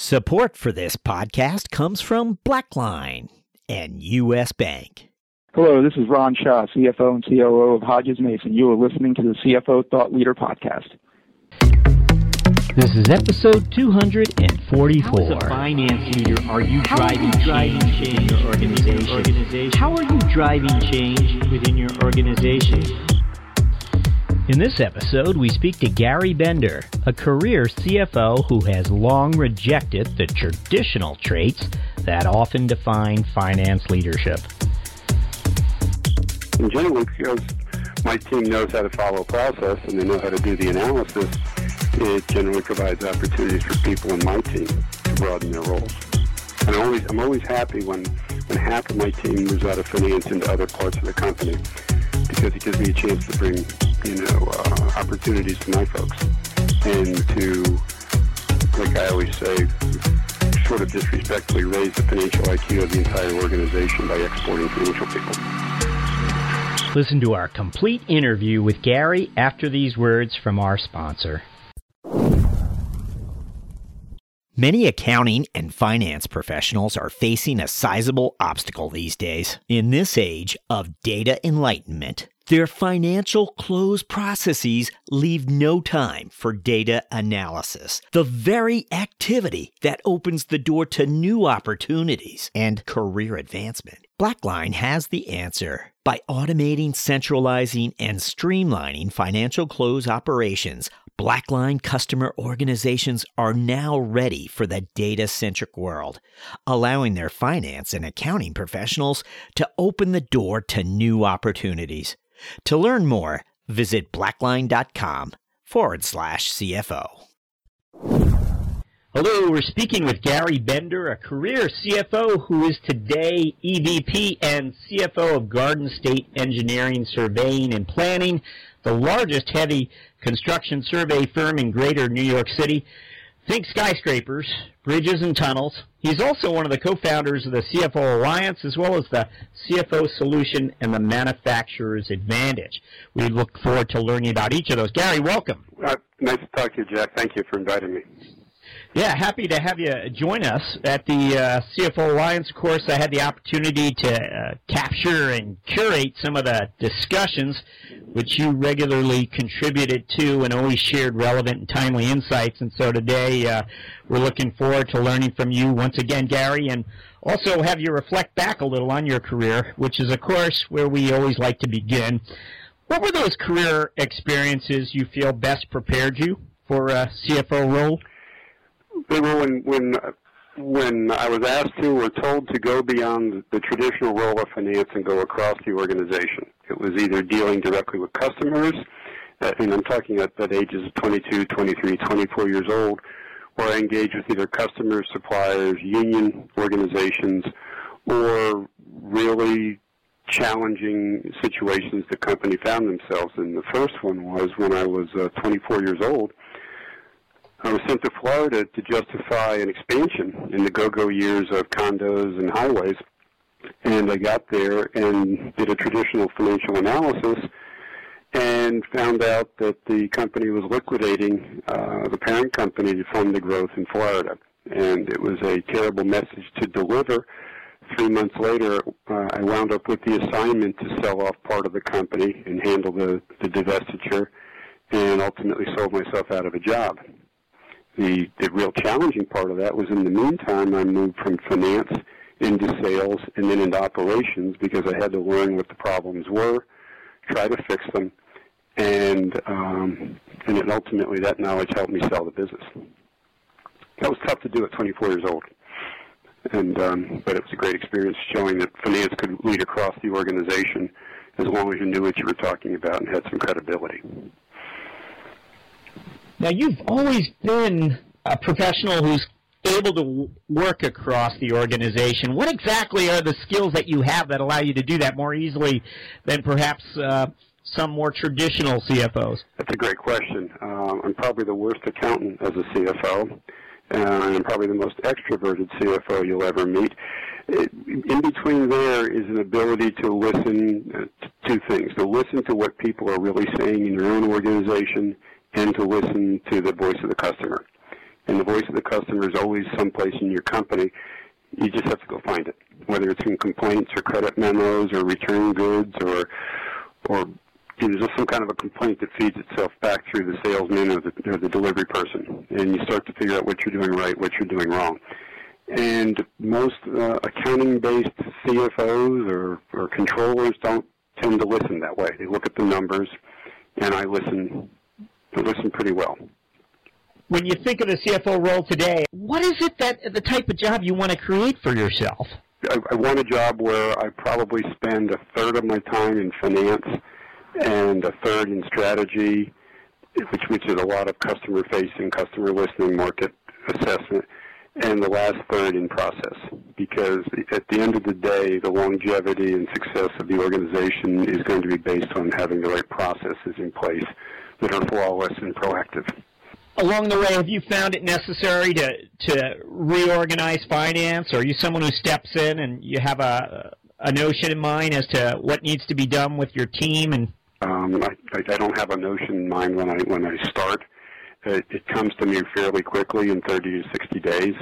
Support for this podcast comes from Blackline and U.S. Bank. Hello, this is Ron Shaw, CFO and COO of Hodges Mason. You are listening to the CFO Thought Leader podcast. This is episode 244. How as a finance leader are you How driving, are you driving change, change in your organization? organization? How are you driving change within your organization? In this episode, we speak to Gary Bender, a career CFO who has long rejected the traditional traits that often define finance leadership. In general, because my team knows how to follow a process and they know how to do the analysis, it generally provides opportunities for people in my team to broaden their roles. And I'm always, I'm always happy when, when half of my team moves out of finance into other parts of the company because it gives me a chance to bring, you know, opportunities to my folks and to, like I always say, sort of disrespectfully raise the financial IQ of the entire organization by exporting financial people. Listen to our complete interview with Gary after these words from our sponsor. Many accounting and finance professionals are facing a sizable obstacle these days. In this age of data enlightenment, their financial close processes leave no time for data analysis, the very activity that opens the door to new opportunities and career advancement. Blackline has the answer. By automating, centralizing, and streamlining financial close operations, Blackline customer organizations are now ready for the data centric world, allowing their finance and accounting professionals to open the door to new opportunities. To learn more, visit blackline.com forward slash CFO. Hello, we're speaking with Gary Bender, a career CFO who is today EVP and CFO of Garden State Engineering Surveying and Planning, the largest heavy construction survey firm in greater New York City. Think skyscrapers, bridges, and tunnels. He's also one of the co-founders of the CFO Alliance, as well as the CFO Solution and the Manufacturer's Advantage. We look forward to learning about each of those. Gary, welcome. Uh, nice to talk to you, Jack. Thank you for inviting me. Yeah, happy to have you join us at the uh, CFO Alliance. Of course, I had the opportunity to uh, capture and curate some of the discussions which you regularly contributed to and always shared relevant and timely insights. And so today uh, we're looking forward to learning from you once again, Gary, and also have you reflect back a little on your career, which is, of course, where we always like to begin. What were those career experiences you feel best prepared you for a CFO role? They were when when when I was asked to or told to go beyond the traditional role of finance and go across the organization. It was either dealing directly with customers, uh, and I'm talking at, at ages of 22, 23, 24 years old, where I engaged with either customers, suppliers, union organizations, or really challenging situations the company found themselves in. The first one was when I was uh, 24 years old I was sent to Florida to justify an expansion in the go-go years of condos and highways. And I got there and did a traditional financial analysis and found out that the company was liquidating uh, the parent company to fund the growth in Florida. And it was a terrible message to deliver. Three months later, uh, I wound up with the assignment to sell off part of the company and handle the, the divestiture and ultimately sold myself out of a job the, the real challenging part of that was in the meantime, I moved from finance into sales and then into operations because I had to learn what the problems were, try to fix them, and um, and it ultimately that knowledge helped me sell the business. That was tough to do at 24 years old, and um, but it was a great experience showing that finance could lead across the organization as long as you knew what you were talking about and had some credibility. Now, you've always been a professional who's able to work across the organization. What exactly are the skills that you have that allow you to do that more easily than perhaps uh, some more traditional CFOs? That's a great question. Um, I'm probably the worst accountant as a CFO, and I'm probably the most extroverted CFO you'll ever meet. It, in between there is an ability to listen uh, to two things: to listen to what people are really saying in your own organization and to listen to the voice of the customer. and the voice of the customer is always someplace in your company. You just have to go find it, whether it's in complaints or credit memos or return goods or or you know, just some kind of a complaint that feeds itself back through the salesman or the, or the delivery person, and you start to figure out what you're doing right, what you're doing wrong. And most uh, accounting-based CFOs or, or controllers don't tend to listen that way. They look at the numbers, and I listen. Listen pretty well when you think of the CFO role today, what is it that the type of job you want to create for yourself? I, I want a job where I probably spend a third of my time in finance and a third in strategy, which which is a lot of customer facing, customer listening, market assessment, and the last third in process. Because at the end of the day, the longevity and success of the organization is going to be based on having the right processes in place that are flawless and proactive along the way, have you found it necessary to to reorganize finance, or are you someone who steps in and you have a a notion in mind as to what needs to be done with your team? And um, I, I don't have a notion in mind when I when I start. It, it comes to me fairly quickly in 30 to 60 days.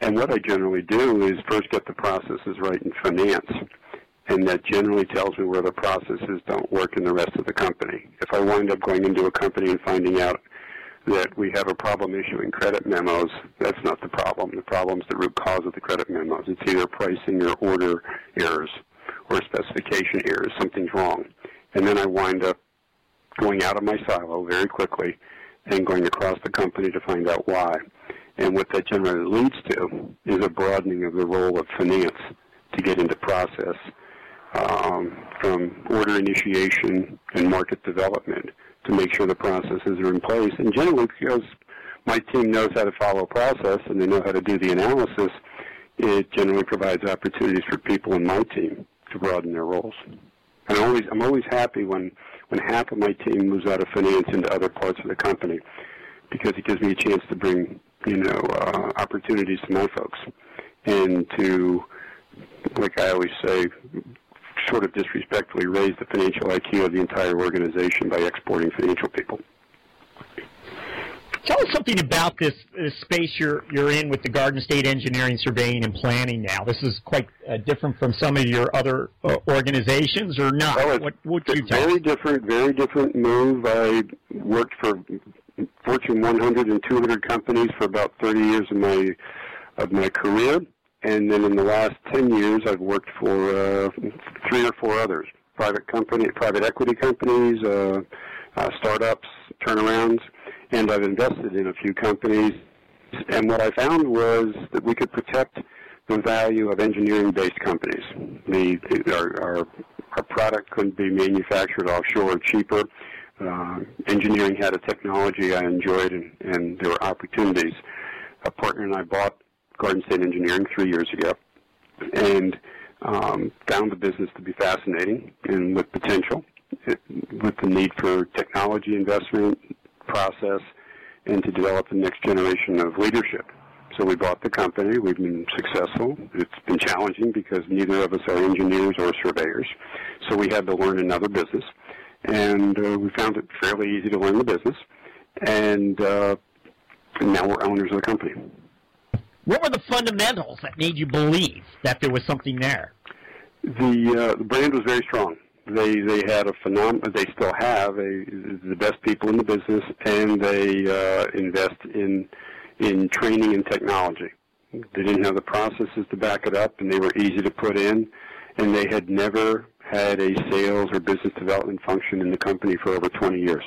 And what I generally do is first get the processes right in finance and that generally tells me where the processes don't work in the rest of the company. If I wind up going into a company and finding out that we have a problem issuing credit memos. That's not the problem. The problem is the root cause of the credit memos. It's either pricing or order errors or specification errors. Something's wrong. And then I wind up going out of my silo very quickly and going across the company to find out why. And what that generally leads to is a broadening of the role of finance to get into process um, from order initiation and market development to make sure the processes are in place. And generally, because my team knows how to follow a process and they know how to do the analysis, it generally provides opportunities for people in my team to broaden their roles. And I'm always, I'm always happy when, when half of my team moves out of finance into other parts of the company because it gives me a chance to bring, you know, uh, opportunities to my folks and to, like I always say, sort of disrespectfully raise the financial IQ of the entire organization by exporting financial people. Tell us something about this, this, space you're you're in with the Garden State Engineering Surveying and Planning. Now, this is quite uh, different from some of your other uh, organizations, or not? Well, what would you tell? Very different, very different move. I worked for Fortune 100 and 200 companies for about 30 years of my of my career. And then in the last 10 years, I've worked for uh, three or four others, private company, private equity companies, uh, uh, startups, turnarounds, and I've invested in a few companies. And what I found was that we could protect the value of engineering-based companies. The, our, our, our product couldn't be manufactured offshore cheaper. Uh, engineering had a technology I enjoyed, and, and there were opportunities. A partner and I bought Garden State Engineering three years ago, and um, found the business to be fascinating and with potential, it, with the need for technology investment, process, and to develop the next generation of leadership. So we bought the company. We've been successful. It's been challenging because neither of us are engineers or surveyors. So we had to learn another business. And uh, we found it fairly easy to learn the business. And, uh, and now we're owners of the company. What were the fundamentals that made you believe that there was something there? The uh, the brand was very strong. They they had a phenom. They still have a, the best people in the business, and they uh, invest in in training and technology. They didn't have the processes to back it up, and they were easy to put in. And they had never had a sales or business development function in the company for over 20 years.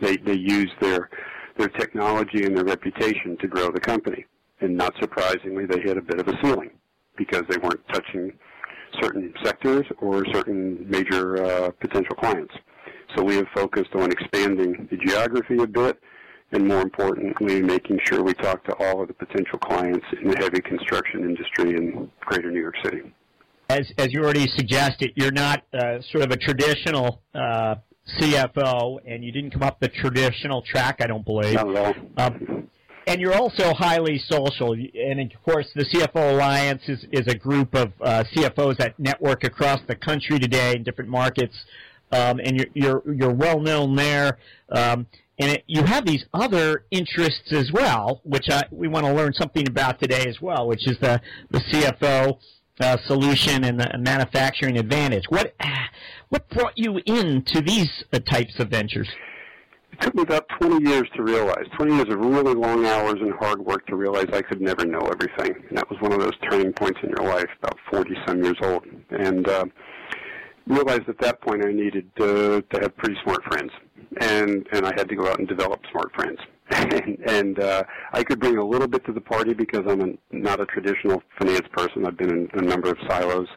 They they used their their technology and their reputation to grow the company and not surprisingly, they hit a bit of a ceiling because they weren't touching certain sectors or certain major uh, potential clients. So we have focused on expanding the geography a bit and more importantly, making sure we talk to all of the potential clients in the heavy construction industry in greater New York City. As, as you already suggested, you're not uh, sort of a traditional uh, CFO, and you didn't come up the traditional track, I don't believe. Not at all. Um, and you're also highly social. And of course, the CFO Alliance is, is a group of uh, CFOs that network across the country today in different markets. Um, and you're, you're, you're well known there. Um, And it, you have these other interests as well, which I, we want to learn something about today as well, which is the, the CFO uh, solution and the manufacturing advantage. What, what brought you into these uh, types of ventures? Took me about 20 years to realize, 20 years of really long hours and hard work to realize I could never know everything. And that was one of those turning points in your life, about 40 some years old. And uh, realized at that point I needed uh, to have pretty smart friends, and and I had to go out and develop smart friends. and and uh, I could bring a little bit to the party because I'm a, not a traditional finance person. I've been in a number of silos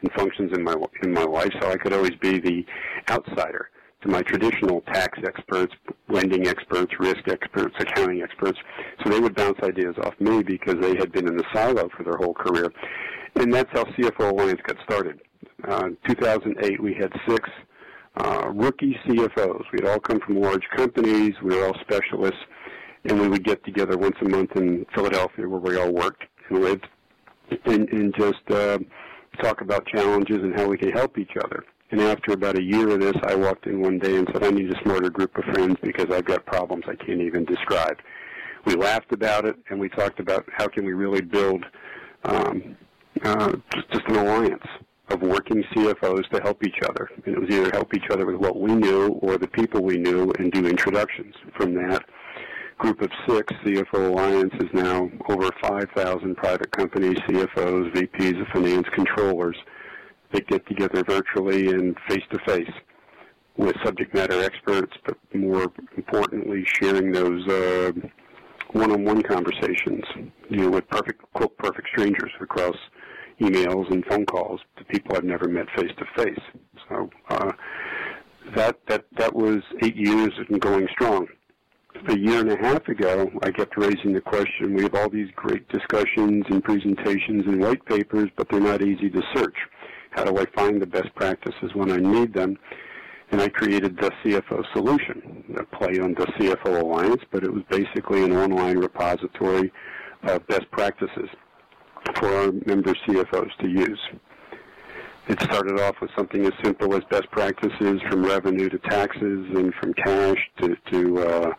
and functions in my in my life, so I could always be the outsider to my traditional tax experts, lending experts, risk experts, accounting experts. So they would bounce ideas off me because they had been in the silo for their whole career. And that's how CFO Alliance got started. Uh, in 2008, we had six uh, rookie CFOs. We had all come from large companies. We were all specialists, and we would get together once a month in Philadelphia, where we all worked and lived, and, and just uh, talk about challenges and how we could help each other. And after about a year of this, I walked in one day and said, I need a smarter group of friends because I've got problems I can't even describe. We laughed about it, and we talked about how can we really build um, uh, just, just an alliance of working CFOs to help each other. And it was either help each other with what we knew or the people we knew and do introductions. From that group of six, CFO Alliance is now over 5,000 private companies, CFOs, VPs of finance, controllers that get together virtually and face-to-face with subject matter experts, but more importantly, sharing those uh, one-on-one conversations, you know, with perfect, quote, perfect strangers across emails and phone calls to people I've never met face to face. So uh, that that that was eight years and going strong. A year and a half ago, I kept raising the question. We have all these great discussions and presentations and white papers, but they're not easy to search. How do I find the best practices when I need them? And I created the CFO solution, a play on the CFO Alliance, but it was basically an online repository of best practices for our member CFOs to use. It started off with something as simple as best practices from revenue to taxes and from cash to, to uh,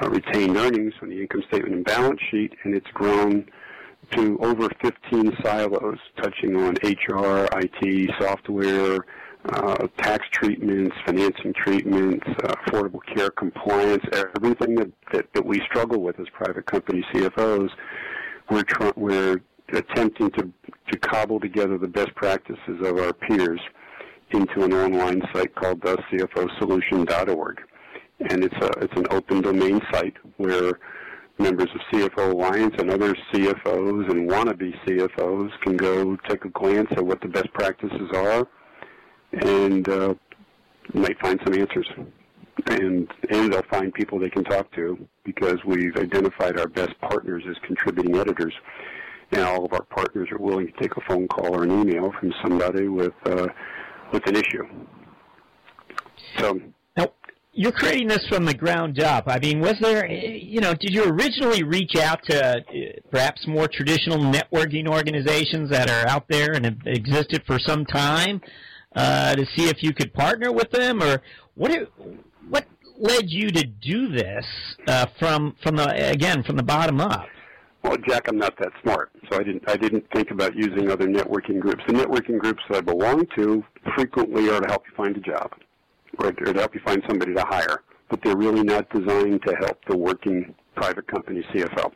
uh, retained earnings on the income statement and balance sheet, and it's grown to over 15 silos touching on HR, IT, software, uh, tax treatments, financing treatments, uh, affordable care compliance, everything that, that, that, we struggle with as private company CFOs, we're, tr- we're attempting to, to cobble together the best practices of our peers into an online site called thecfosolution.org. And it's, a, it's an open domain site where members of CFO Alliance and other CFOs and wannabe CFOs can go take a glance at what the best practices are and uh, might find some answers. And, and they'll find people they can talk to because we've identified our best partners as contributing editors and all of our partners are willing to take a phone call or an email from somebody with uh, with an issue. So you're creating this from the ground up. I mean, was there, you know, did you originally reach out to uh, perhaps more traditional networking organizations that are out there and have existed for some time uh, to see if you could partner with them, or what? What led you to do this uh, from from the again from the bottom up? Well, Jack, I'm not that smart, so I didn't I didn't think about using other networking groups. The networking groups that I belong to frequently are to help you find a job, or to help you find somebody to hire, but they're really not designed to help the working private company CFO.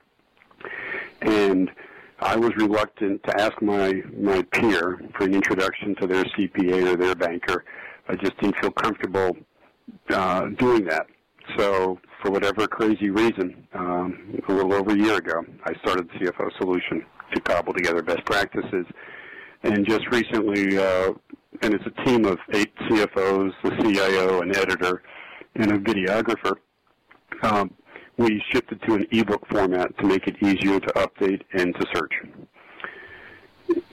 And I was reluctant to ask my my peer for an introduction to their CPA or their banker. I just didn't feel comfortable uh, doing that. So for whatever crazy reason, um, a little over a year ago, I started the CFO Solution to cobble together best practices. And just recently, uh, and it's a team of eight CFOs, the CIO, an editor, and a videographer. Um, we shifted to an ebook format to make it easier to update and to search.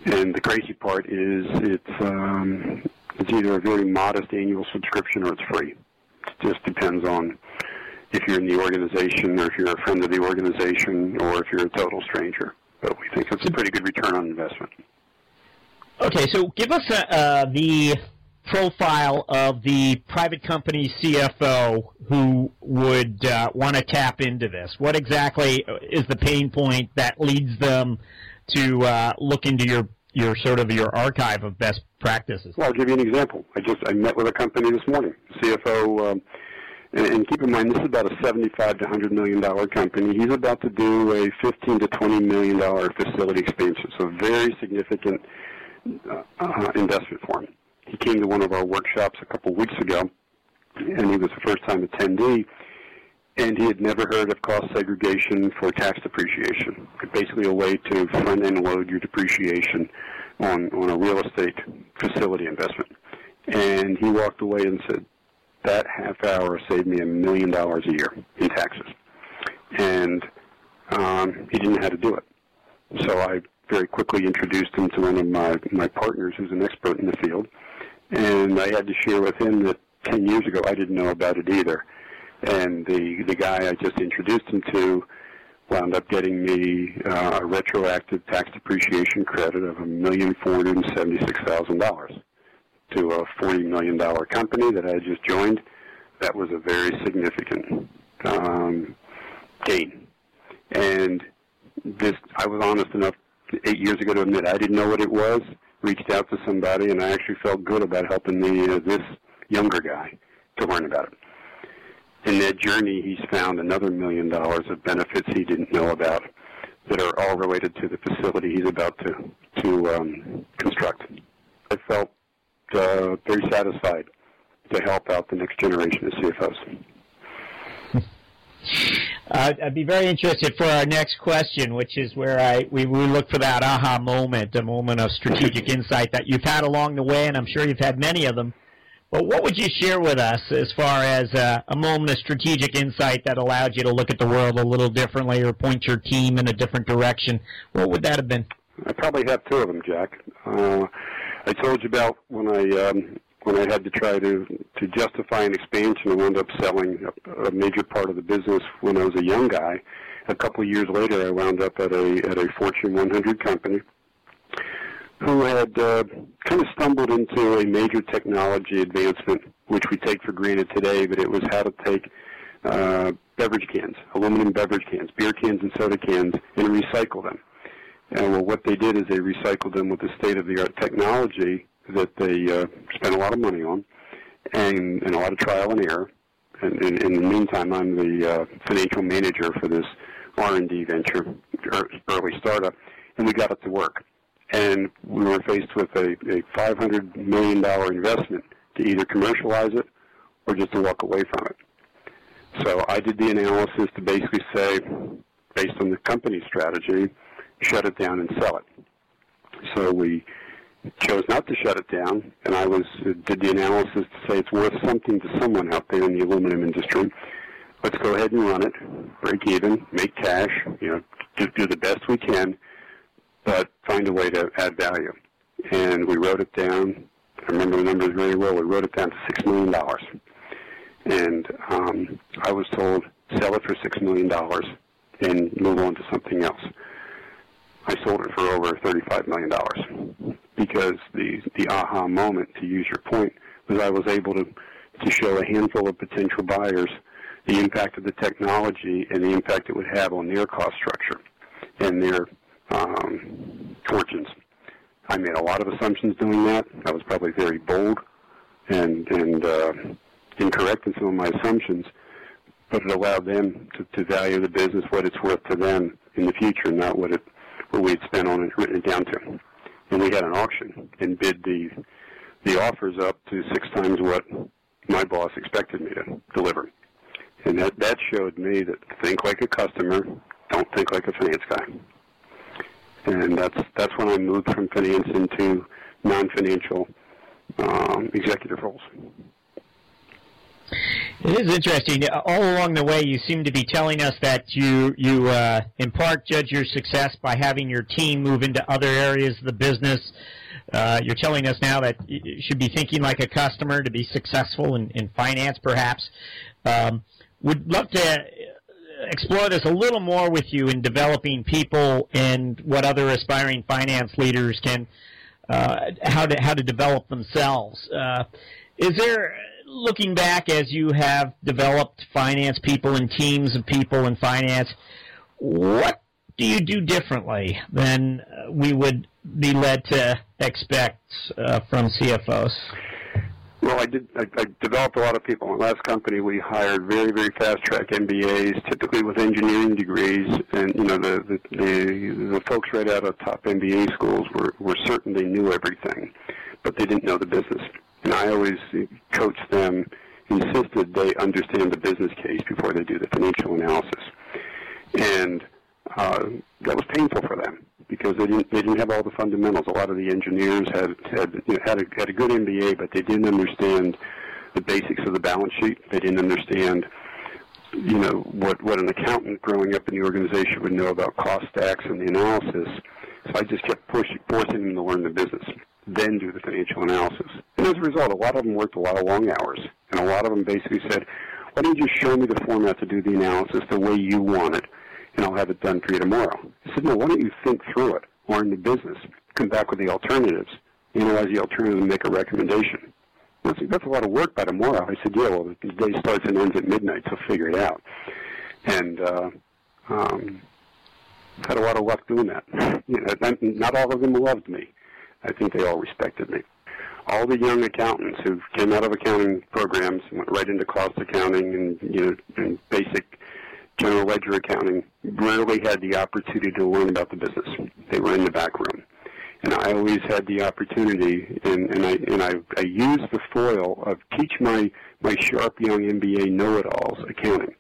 And the crazy part is it's um, it's either a very modest annual subscription or it's free. It just depends on if you're in the organization or if you're a friend of the organization or if you're a total stranger. But we think it's a pretty good return on investment. Okay, so give us uh, uh, the profile of the private company CFO who would uh, want to tap into this? What exactly is the pain point that leads them to uh, look into your your sort of your archive of best practices? Well, I'll give you an example. I just I met with a company this morning, CFO. Um, and, and keep in mind, this is about a 75 to 100 million dollar company. He's about to do a 15 to 20 million dollar facility expansion, so very significant uh, uh, investment for him. He came to one of our workshops a couple weeks ago, and he was a first-time attendee, and he had never heard of cost segregation for tax depreciation. Basically, a way to front-end load your depreciation on on a real estate facility investment. And he walked away and said, that half hour saved me a million dollars a year in taxes. And um, he didn't know how to do it. So I very quickly introduced him to one of my, my partners who's an expert in the field. And I had to share with him that 10 years ago I didn't know about it either. And the, the guy I just introduced him to wound up getting me uh, a retroactive tax depreciation credit of a million four hundred and seventy six thousand dollars to a $40 million company that I just joined, that was a very significant um, gain. And this, I was honest enough eight years ago to admit I didn't know what it was, reached out to somebody, and I actually felt good about helping the, uh, this younger guy to learn about it. In that journey, he's found another million dollars of benefits he didn't know about that are all related to the facility he's about to to um, construct. I felt uh, very satisfied to help out the next generation of CFOs. Uh, I'd be very interested for our next question, which is where I we, we look for that aha moment, a moment of strategic insight that you've had along the way, and I'm sure you've had many of them. But what would you share with us as far as uh, a moment of strategic insight that allowed you to look at the world a little differently or point your team in a different direction? What would that have been? I probably have two of them, Jack. Uh, I told you about when I um, when I had to try to to justify an expansion and wound up selling a, a major part of the business when I was a young guy. A couple of years later, I wound up at a at a Fortune 100 company who had uh, kind of stumbled into a major technology advancement, which we take for granted today, but it was how to take uh, beverage cans, aluminum beverage cans, beer cans and soda cans, and recycle them. And well, what they did is they recycled them with the state-of-the-art technology that they uh, spent a lot of money on, and, and a lot of trial and error. And, and in the meantime, I'm the uh, financial manager for this R&D venture, er, early startup, and we got it to work. And we were faced with a, a $500 million investment to either commercialize it or just to walk away from it. So I did the analysis to basically say, based on the company strategy, shut it down and sell it. So we chose not to shut it down, and I was did the analysis to say it's worth something to someone out there in the aluminum industry. Let's go ahead and run it, break even, make cash, you know, do, do the best we can, but find a way to add value. And we wrote it down. I remember the numbers really well. We wrote it down to six million dollars, and um, I was told sell it for six million dollars and move on to something else. I sold it for over $35 million because the, the aha moment, to use your point, was I was able to, to show a handful of potential buyers the impact of the technology and the impact it would have on their cost structure and their um, fortunes. I made a lot of assumptions doing that. I was probably very bold and, and uh, incorrect in some of my assumptions, but it allowed them to, to value the business what it's worth to them in the future, not what it what we had spent on it, written it down to. And we had an auction and bid the the offers up to six times what my boss expected me to deliver. And that, that showed me that think like a customer, don't think like a finance guy. And that's that's when I moved from finance into non-financial um, executive roles. It is interesting. All along the way, you seem to be telling us that you you uh, in part judge your success by having your team move into other areas of the business. Uh, you're telling us now that you should be thinking like a customer to be successful in, in finance, perhaps. Um, would love to explore this a little more with you in developing people and what other aspiring finance leaders can uh, how to how to develop themselves. Uh, is there, looking back as you have developed finance people and teams of people in finance, what do you do differently than we would be led to expect uh, from CFOs? Well, I did. I, I developed a lot of people. In the last company, we hired very, very fast track MBAs, typically with engineering degrees, and you know the the the, the folks right out of top MBA schools were were certain they knew everything, but they didn't know the business. And I always coached them, insisted they understand the business case before they do the financial analysis, and uh, that was painful for them because they didn't they didn't have all the fundamentals. A lot of the engineers had had you know, had a had a good MBA, but they didn't understand the basics of the balance sheet. They didn't understand you know what what an accountant growing up in the organization would know about cost stacks and the analysis. So I just kept pushing forcing them to learn the business, then do the financial analysis. And as a result, a lot of them worked a lot of long hours, and a lot of them basically said, "Why don't you just show me the format to do the analysis the way you want it?" and I'll have it done for you tomorrow. I said, no, why don't you think through it, learn the business, come back with the alternatives, analyze the alternative, and make a recommendation. That's, that's a lot of work by tomorrow. I said, yeah, well, the day starts and ends at midnight, so figure it out. And uh, um, had a lot of luck doing that. You know, not all of them loved me. I think they all respected me. All the young accountants who came out of accounting programs and went right into cost accounting and you know and basic general ledger accounting rarely had the opportunity to learn about the business. They were in the back room. And I always had the opportunity, and, and I and I, I used the foil of teach my my sharp young MBA know-it-alls accounting.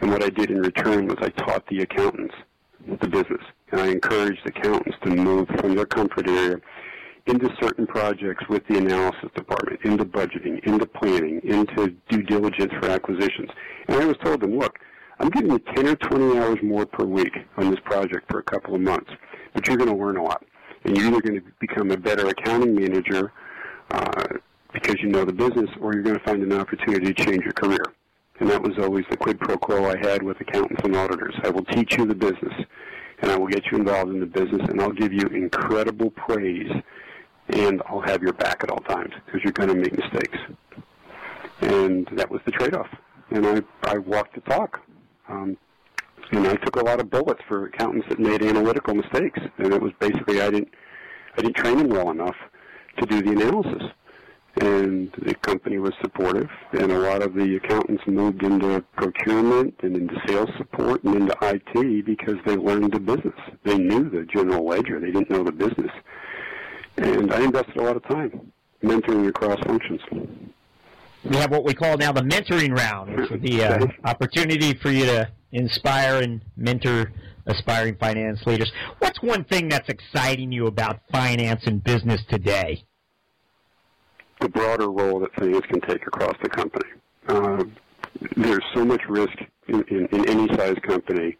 And what I did in return was I taught the accountants the business, and I encouraged accountants to move from their comfort area into certain projects with the analysis department, into budgeting, into planning, into due diligence for acquisitions. And I always told them, look, I'm giving you 10 or 20 hours more per week on this project for a couple of months, but you're going to learn a lot. And you're either going to become a better accounting manager uh, because you know the business, or you're going to find an opportunity to change your career. And that was always the quid pro quo I had with accountants and auditors. I will teach you the business, and I will get you involved in the business, and I'll give you incredible praise, and I'll have your back at all times because you're going to make mistakes. And that was the trade-off. And I, I walked the talk. Um, and I took a lot of bullets for accountants that made analytical mistakes, and it was basically I didn't I didn't train them well enough to do the analysis. And the company was supportive, and a lot of the accountants moved into procurement and into sales support and into IT because they learned the business. They knew the general ledger. They didn't know the business. And I invested a lot of time mentoring across functions we have what we call now the mentoring round, which would be an opportunity for you to inspire and mentor aspiring finance leaders. What's one thing that's exciting you about finance and business today? The broader role that finance can take across the company. Uh, there's so much risk in, in, in any size company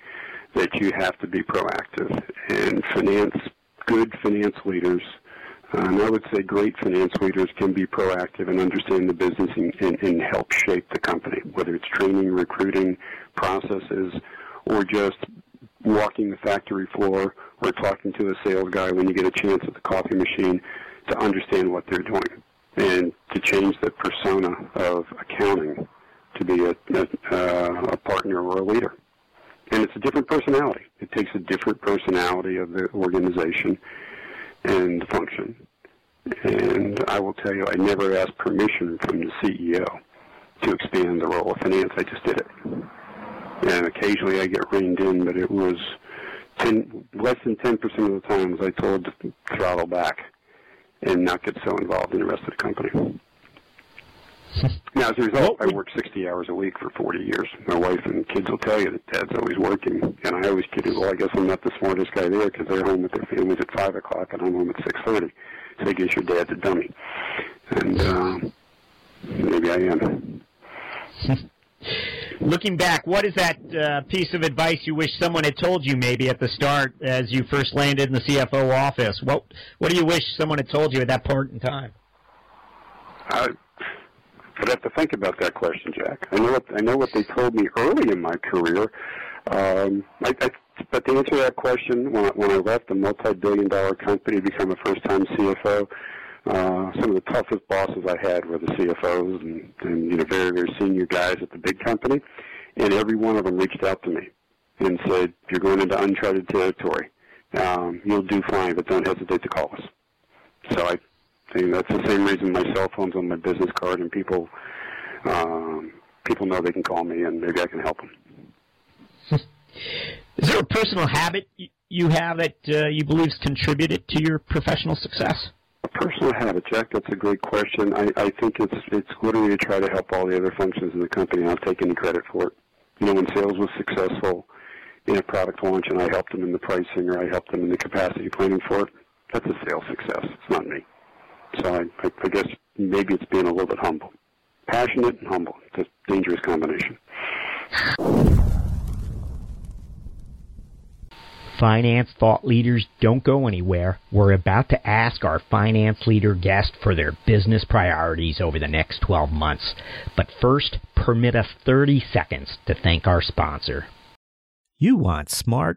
that you have to be proactive. And finance, good finance leaders and I would say great finance leaders can be proactive and understand the business and, and, and help shape the company, whether it's training, recruiting, processes, or just walking the factory floor or talking to a sales guy when you get a chance at the coffee machine to understand what they're doing and to change the persona of accounting to be a, a, uh, a partner or a leader. And it's a different personality. It takes a different personality of the organization and the function. And I will tell you, I never asked permission from the CEO to expand the role of finance. I just did it. And occasionally I get reined in, but it was 10, less than 10% of the times I told to throttle back and not get so involved in the rest of the company. Now, as a result, I worked 60 hours a week for 40 years. My wife and kids will tell you that Dad's always working, and I always kid well, I guess I'm not the smartest guy there because they're home with their families at 5 o'clock, and I'm home at 6.30. So I guess your dad's a dummy. And uh, maybe I am. Looking back, what is that uh, piece of advice you wish someone had told you maybe at the start as you first landed in the CFO office? What What do you wish someone had told you at that point in time? I I'd have to think about that question, Jack. I know what I know what they told me early in my career. Um, I, I but to answer that question, when I, when I left a multi-billion-dollar company to become a first-time CFO, uh, some of the toughest bosses I had were the CFOs and, and you know very very senior guys at the big company, and every one of them reached out to me and said, "You're going into uncharted territory. Um, you'll do fine, but don't hesitate to call us." So I think that's the same reason my cell phone's on my business card, and people um, people know they can call me, and maybe I can help them. Is there a personal habit you have that uh, you believe has contributed to your professional success? A personal habit, Jack. That's a great question. I, I think it's it's literally to try to help all the other functions in the company. I don't take any credit for it. You know, when sales was successful in a product launch, and I helped them in the pricing, or I helped them in the capacity planning for it, that's a sales success. It's not me. So I, I, I guess maybe it's being a little bit humble, passionate and humble. It's a dangerous combination. Finance thought leaders don't go anywhere. We're about to ask our finance leader guest for their business priorities over the next 12 months. But first, permit us 30 seconds to thank our sponsor. You want smart,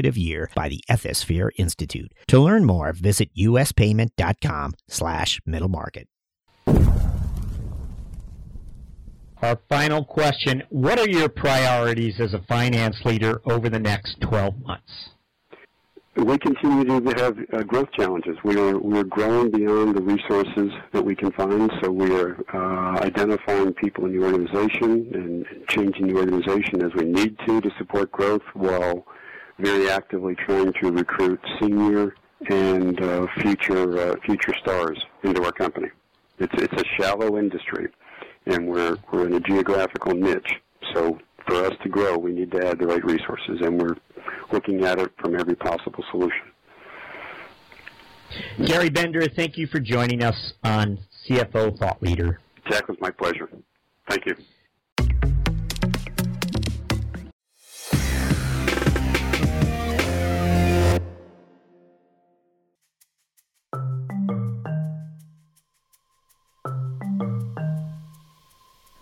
consecutive year by the Ethisphere Institute. To learn more, visit uspayment.com slash middle market. Our final question, what are your priorities as a finance leader over the next 12 months? We continue to have uh, growth challenges. We are we're growing beyond the resources that we can find. So we are uh, identifying people in the organization and changing the organization as we need to to support growth, while very actively trying to recruit senior and uh, future uh, future stars into our company. It's it's a shallow industry, and we're we're in a geographical niche. So for us to grow, we need to add the right resources, and we're looking at it from every possible solution. Gary Bender, thank you for joining us on CFO Thought Leader. Jack, was my pleasure. Thank you.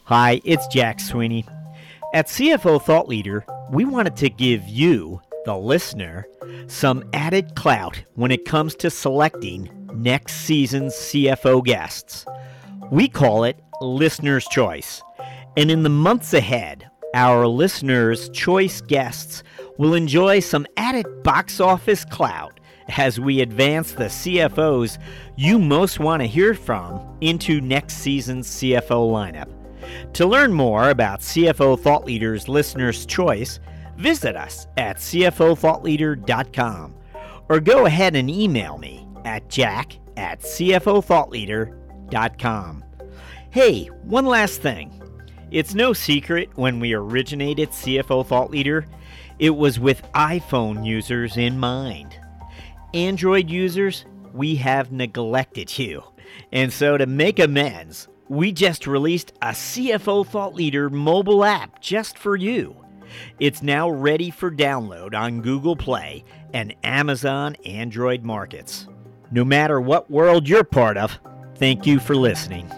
Hi, it's Jack Sweeney. At CFO Thought Leader, we wanted to give you, the listener, some added clout when it comes to selecting next season's CFO guests. We call it Listener's Choice. And in the months ahead, our listeners' choice guests will enjoy some added box office clout as we advance the CFOs you most want to hear from into next season's CFO lineup. To learn more about CFO Thought Leader's Listener's Choice, visit us at CFOThoughtLeader.com or go ahead and email me at jack at CFOThoughtLeader.com. Hey, one last thing. It's no secret when we originated CFO Thought Leader, it was with iPhone users in mind. Android users, we have neglected you. And so to make amends, we just released a CFO Thought Leader mobile app just for you. It's now ready for download on Google Play and Amazon Android markets. No matter what world you're part of, thank you for listening.